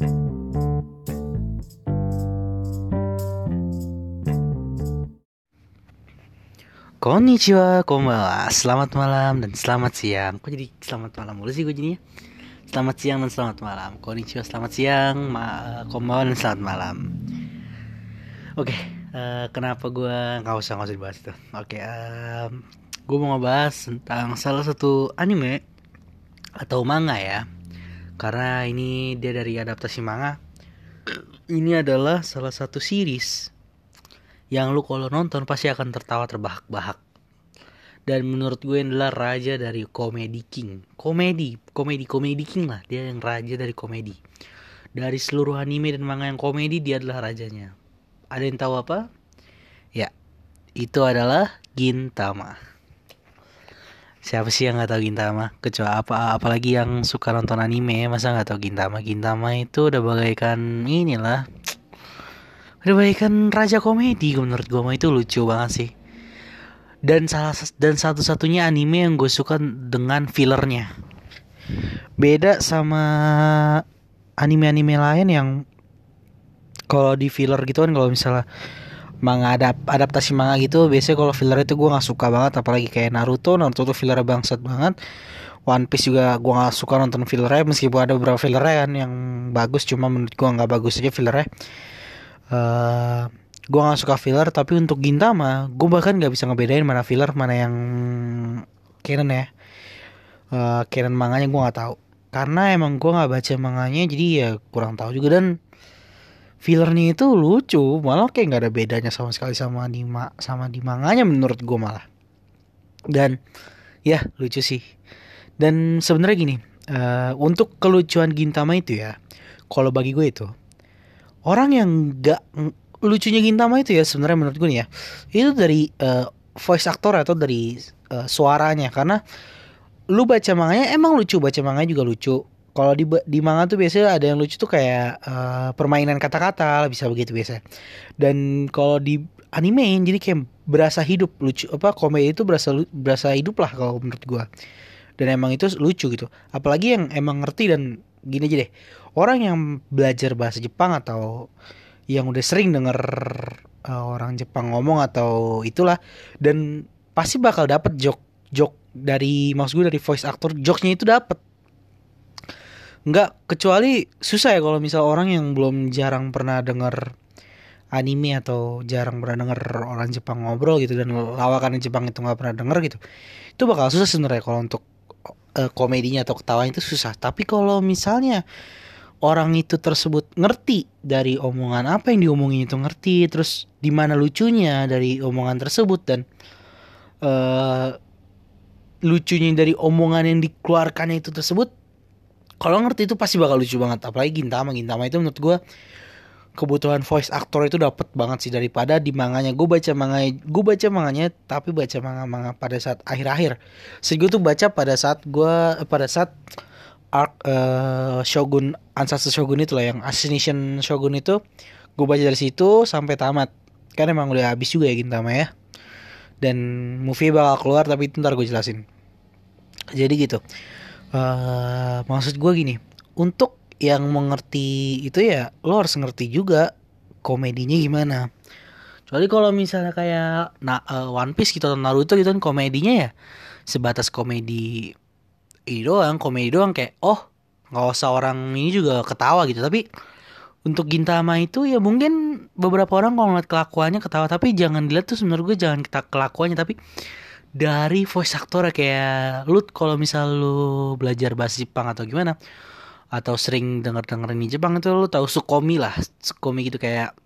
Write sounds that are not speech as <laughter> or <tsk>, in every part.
Konnichiwa, konbanwa, selamat malam dan selamat siang. Kok jadi selamat malam mulu sih gue jadinya? Selamat siang dan selamat malam. Konnichiwa, selamat siang, ma konbanwa dan selamat malam. Oke, uh, kenapa gue nggak usah nggak usah dibahas itu? Oke, uh, gue mau ngebahas tentang salah satu anime Atau manga ya Karena ini dia dari adaptasi manga Ini adalah salah satu series yang lu kalau nonton pasti akan tertawa terbahak-bahak. Dan menurut gue adalah raja dari komedi king. Komedi, komedi, komedi king lah. Dia yang raja dari komedi. Dari seluruh anime dan manga yang komedi dia adalah rajanya. Ada yang tahu apa? Ya, itu adalah Gintama. Siapa sih yang nggak tahu Gintama? Kecuali apa apalagi yang suka nonton anime masa nggak tahu Gintama? Gintama itu udah bagaikan inilah <tsk> udah kan raja komedi menurut gue mah itu lucu banget sih dan salah dan satu-satunya anime yang gue suka dengan fillernya beda sama anime-anime lain yang kalau di filler gitu kan kalau misalnya manga adap adaptasi manga gitu biasanya kalau filler itu gue nggak suka banget apalagi kayak Naruto. Naruto tuh filler bangsat banget. One Piece juga gue gak suka nonton fillernya meskipun ada beberapa fillernya kan yang bagus cuma menurut gue nggak bagus aja fillernya. Uh, eh, gue gak suka filler tapi untuk Gintama gue bahkan gak bisa ngebedain mana filler mana yang canon ya. Uh, canon manganya gue gak tahu. Karena emang gue gak baca manganya jadi ya kurang tahu juga. Dan fillernya itu lucu malah kayak nggak ada bedanya sama sekali sama di ma sama di manganya menurut gue malah. Dan ya lucu sih. Dan sebenarnya gini uh, untuk kelucuan Gintama itu ya kalau bagi gue itu orang yang gak lucunya Gintama itu ya sebenarnya menurut gue nih ya itu dari uh, voice actor atau dari uh, suaranya. Karena lu baca manganya emang lucu baca manganya juga lucu kalau di di manga tuh biasanya ada yang lucu tuh kayak uh, permainan kata-kata bisa begitu biasa. Dan kalau di animein jadi kayak berasa hidup lucu apa komedi itu berasa berasa hidup lah kalau menurut gua. Dan emang itu lucu gitu. Apalagi yang emang ngerti dan gini aja deh. Orang yang belajar bahasa Jepang atau yang udah sering denger uh, orang Jepang ngomong atau itulah dan pasti bakal dapet jok jok dari maksud gue dari voice actor joknya itu dapet nggak kecuali susah ya kalau misal orang yang belum jarang pernah denger anime atau jarang pernah denger orang Jepang ngobrol gitu dan lawakan Jepang itu nggak pernah denger gitu itu bakal susah sebenarnya kalau untuk uh, komedinya atau ketawanya itu susah. Tapi kalau misalnya orang itu tersebut ngerti dari omongan apa yang diomongin itu ngerti terus di mana lucunya dari omongan tersebut dan uh, lucunya dari omongan yang dikeluarkan itu tersebut kalau ngerti itu pasti bakal lucu banget. Apalagi Gintama. Gintama itu menurut gue kebutuhan voice actor itu dapat banget sih daripada di manganya. Gue baca manga gue baca manganya tapi baca manga manga pada saat akhir-akhir. Sih gue tuh baca pada saat gue pada saat arc uh, Shogun Ansatsu Shogun itu lah yang Assassination Shogun itu gue baca dari situ sampai tamat. Kan emang udah habis juga ya Gintama ya. Dan movie bakal keluar tapi itu ntar gue jelasin. Jadi gitu uh, maksud gue gini untuk yang mengerti itu ya lo harus ngerti juga komedinya gimana. Kecuali kalau misalnya kayak nah, uh, One Piece gitu atau Naruto gitu kan komedinya ya sebatas komedi ini doang, komedi doang kayak oh nggak usah orang ini juga ketawa gitu. Tapi untuk Gintama itu ya mungkin beberapa orang kalau ngeliat kelakuannya ketawa. Tapi jangan dilihat tuh sebenarnya gue jangan kita kelakuannya. Tapi dari voice actor kayak lu kalau misal lu belajar bahasa Jepang atau gimana atau sering denger dengerin di Jepang itu lu tahu sukomi lah. Sukomi gitu kayak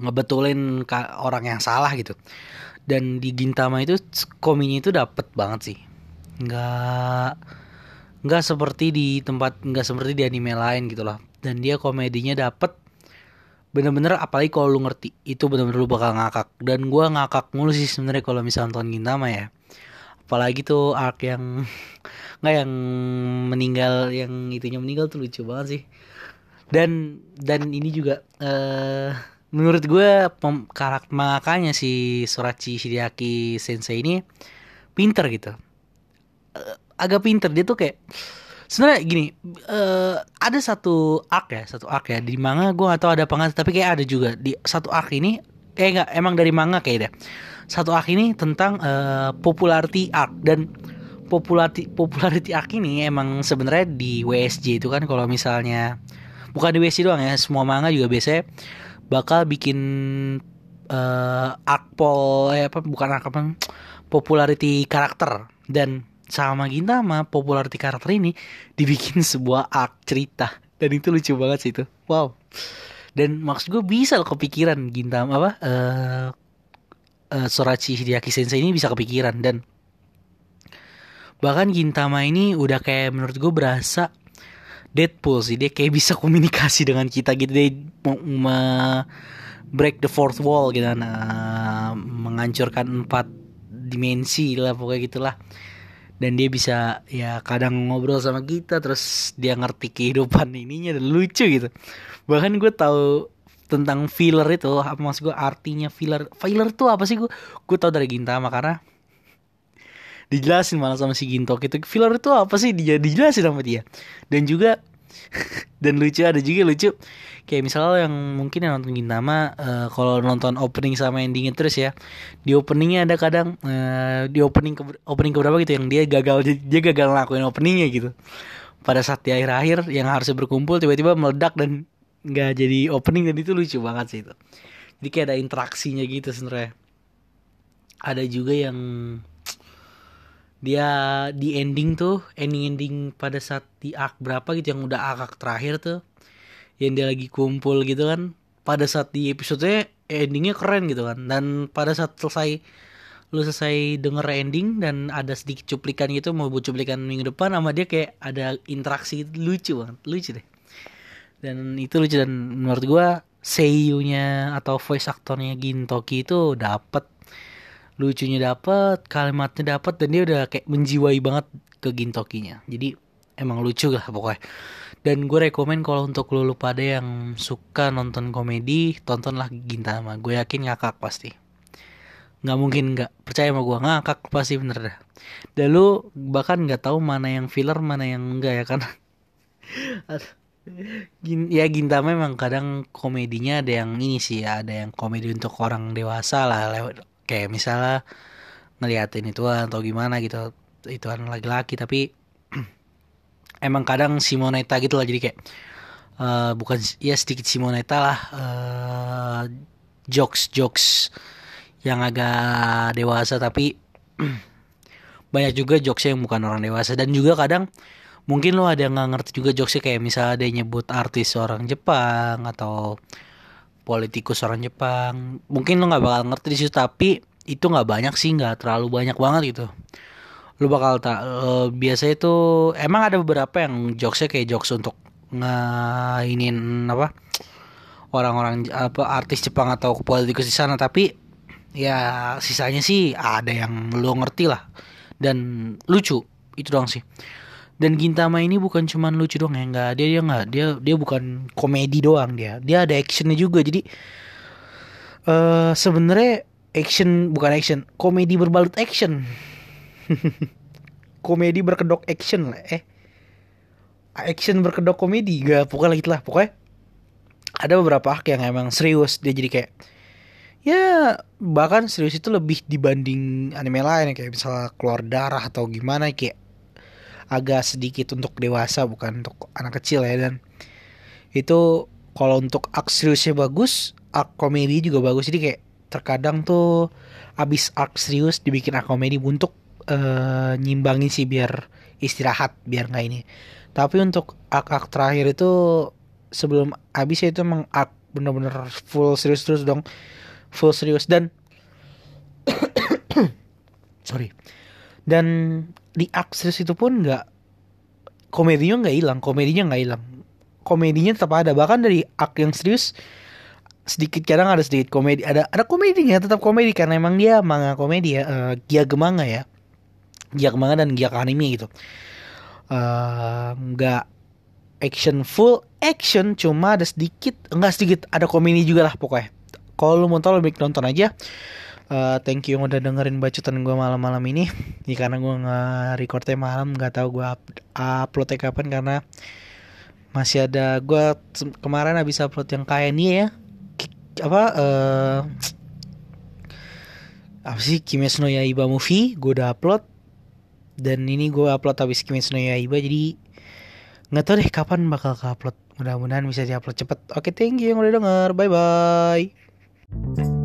ngebetulin orang yang salah gitu. Dan di Gintama itu sukominya itu dapet banget sih. Nggak nggak seperti di tempat nggak seperti di anime lain gitu loh dan dia komedinya dapet bener-bener apalagi kalau lu ngerti itu bener-bener lu bakal ngakak. Dan gua ngakak mulu sih sebenarnya kalau misalnya nonton Gintama ya. Apalagi tuh arc yang <laughs> nggak yang meninggal yang itunya meninggal tuh lucu banget sih. Dan dan ini juga uh, menurut gue karakter makanya si Surachi Shiryaki Sensei ini pinter gitu. Uh, agak pinter dia tuh kayak sebenarnya gini uh, ada satu arc ya satu arc ya. Di manga gue gak tahu ada apa tapi kayak ada juga. Di satu arc ini eh nggak emang dari manga kayak deh. Satu arc ini tentang uh, popularity arc. Dan popularity popularity arc ini emang sebenarnya di WSJ itu kan kalau misalnya bukan di WSJ doang ya semua manga juga biasanya bakal bikin uh, arc pol eh, apa bukan apa popularity karakter. Dan sama Gintama popularity karakter ini dibikin sebuah arc cerita. Dan itu lucu banget sih itu. Wow. Dan maksud gue bisa loh kepikiran Gintama apa uh, uh, Sorachi Hideaki Sensei ini bisa kepikiran. Dan bahkan Gintama ini udah kayak menurut gue berasa Deadpool sih. Dia kayak bisa komunikasi dengan kita gitu. Dia mau break the fourth wall gitu nah menghancurkan empat dimensi lah pokoknya gitulah dan dia bisa ya kadang ngobrol sama kita terus dia ngerti kehidupan ininya dan lucu gitu. Bahkan gue tahu tentang filler itu apa maksud gue artinya filler. Filler tuh apa sih gue gue tau dari Gintama karena dijelasin malah sama si Gintok itu filler itu apa sih? Dia dijelasin sama dia. Dan juga <laughs> dan lucu ada juga lucu. Kayak misalnya yang mungkin yang nonton Gintama uh, kalau nonton opening sama endingnya terus ya di openingnya ada kadang uh, di opening ke opening keberapa gitu yang dia gagal dia gagal ngelakuin openingnya gitu. Pada saat di akhir-akhir yang harusnya berkumpul tiba-tiba meledak dan nggak jadi opening dan itu lucu banget sih itu. Jadi kayak ada interaksinya gitu sebenarnya. Ada juga yang dia di ending tuh ending ending pada saat di arc berapa gitu yang udah arc terakhir tuh yang dia lagi kumpul gitu kan. Pada saat di episode endingnya keren gitu kan. Dan pada saat selesai lu selesai denger ending dan ada sedikit cuplikan gitu mau buat cuplikan minggu depan sama dia kayak ada interaksi lucu banget lucu deh. Dan itu lucu dan menurut gua seiyunya atau voice aktornya Gintoki itu dapet lucunya dapet kalimatnya dapet dan dia udah kayak menjiwai banget ke Gintokinya. Jadi emang lucu lah pokoknya. Dan gue rekomen kalau untuk lo lupa pada yang suka nonton komedi tontonlah Gintama. Gue yakin ngakak pasti. Nggak mungkin nggak percaya sama gue ngakak pasti bener dah. Dan lu bahkan nggak tahu mana yang filler mana yang enggak ya kan? <laughs> Gin, ya Gintama memang kadang komedinya ada yang ini sih ya, ada yang komedi untuk orang dewasa lah lewat kayak misalnya ngeliatin itu atau gimana gitu itu kan laki-laki tapi <clears throat> emang kadang Simoneta gitu lah jadi kayak uh, bukan ya sedikit Simoneta lah uh, jokes jokes yang agak dewasa tapi <clears throat> banyak juga jokesnya yang bukan orang dewasa. Dan juga kadang mungkin lo ada yang nggak ngerti juga jokesnya kayak misalnya dia nyebut artis orang Jepang atau politikus orang Jepang. Mungkin lo nggak bakal ngerti di situ tapi itu nggak banyak sih nggak terlalu banyak banget gitu. Lo bakal tak uh, biasa itu emang ada beberapa yang jokesnya kayak jokes untuk ngainin apa orang-orang apa artis Jepang atau politikus di sana. Tapi ya sisanya sih ada yang lo ngerti lah. Dan lucu itu doang sih dan Gintama ini bukan cuman lucu doang ya nggak dia dia nggak dia dia bukan komedi doang dia. Dia ada actionnya juga jadi uh, sebenarnya action bukan action komedi berbalut action. <laughs> Komedi berkedok action lah eh. Action berkedok komedi gak pokoknya lah pokoknya. Ada beberapa arc yang emang serius dia jadi kayak ya bahkan serius itu lebih dibanding anime lain kayak misalnya keluar darah atau gimana kayak agak sedikit untuk dewasa bukan untuk anak kecil ya dan itu kalau untuk arc seriusnya bagus arc komedi juga bagus. Jadi kayak terkadang tuh abis arc serius dibikin arc komedi untuk uh, nyimbangin sih biar istirahat biar nggak ini. Tapi untuk arc-arc terakhir itu sebelum habis ya itu emang arc bener-bener full serius terus dong. Full serius dan <coughs> sorry. Dan di akses itu pun nggak komedinya nggak hilang komedinya nggak hilang. Komedinya tetap ada bahkan dari ak yang serius sedikit kadang ada sedikit komedi ada ada komedinya tetap komedi karena emang dia manga komedi ya uh, gia gemanga ya. Gia gemanga dan gia anime gitu. Eh, nggak uh, action full action cuma ada sedikit enggak sedikit ada komedi juga lah pokoknya. Kalau lu mau tahu lebih nonton aja uh, thank you yang udah dengerin bacotan gue malam-malam ini. <laughs> Ya karena gue nggak recordnya malam nggak tahu gue up uploadnya kapan karena masih ada gue kemarin habis upload yang kayak ini ya. Apa uh, apa sih Kimetsu no Yaiba movie gue udah upload. Dan ini gue upload habis Kimetsu no Yaiba jadi nggak tahu deh kapan bakal ke upload mudah-mudahan bisa diupload cepet. Oke thank you yang udah denger. Bye bye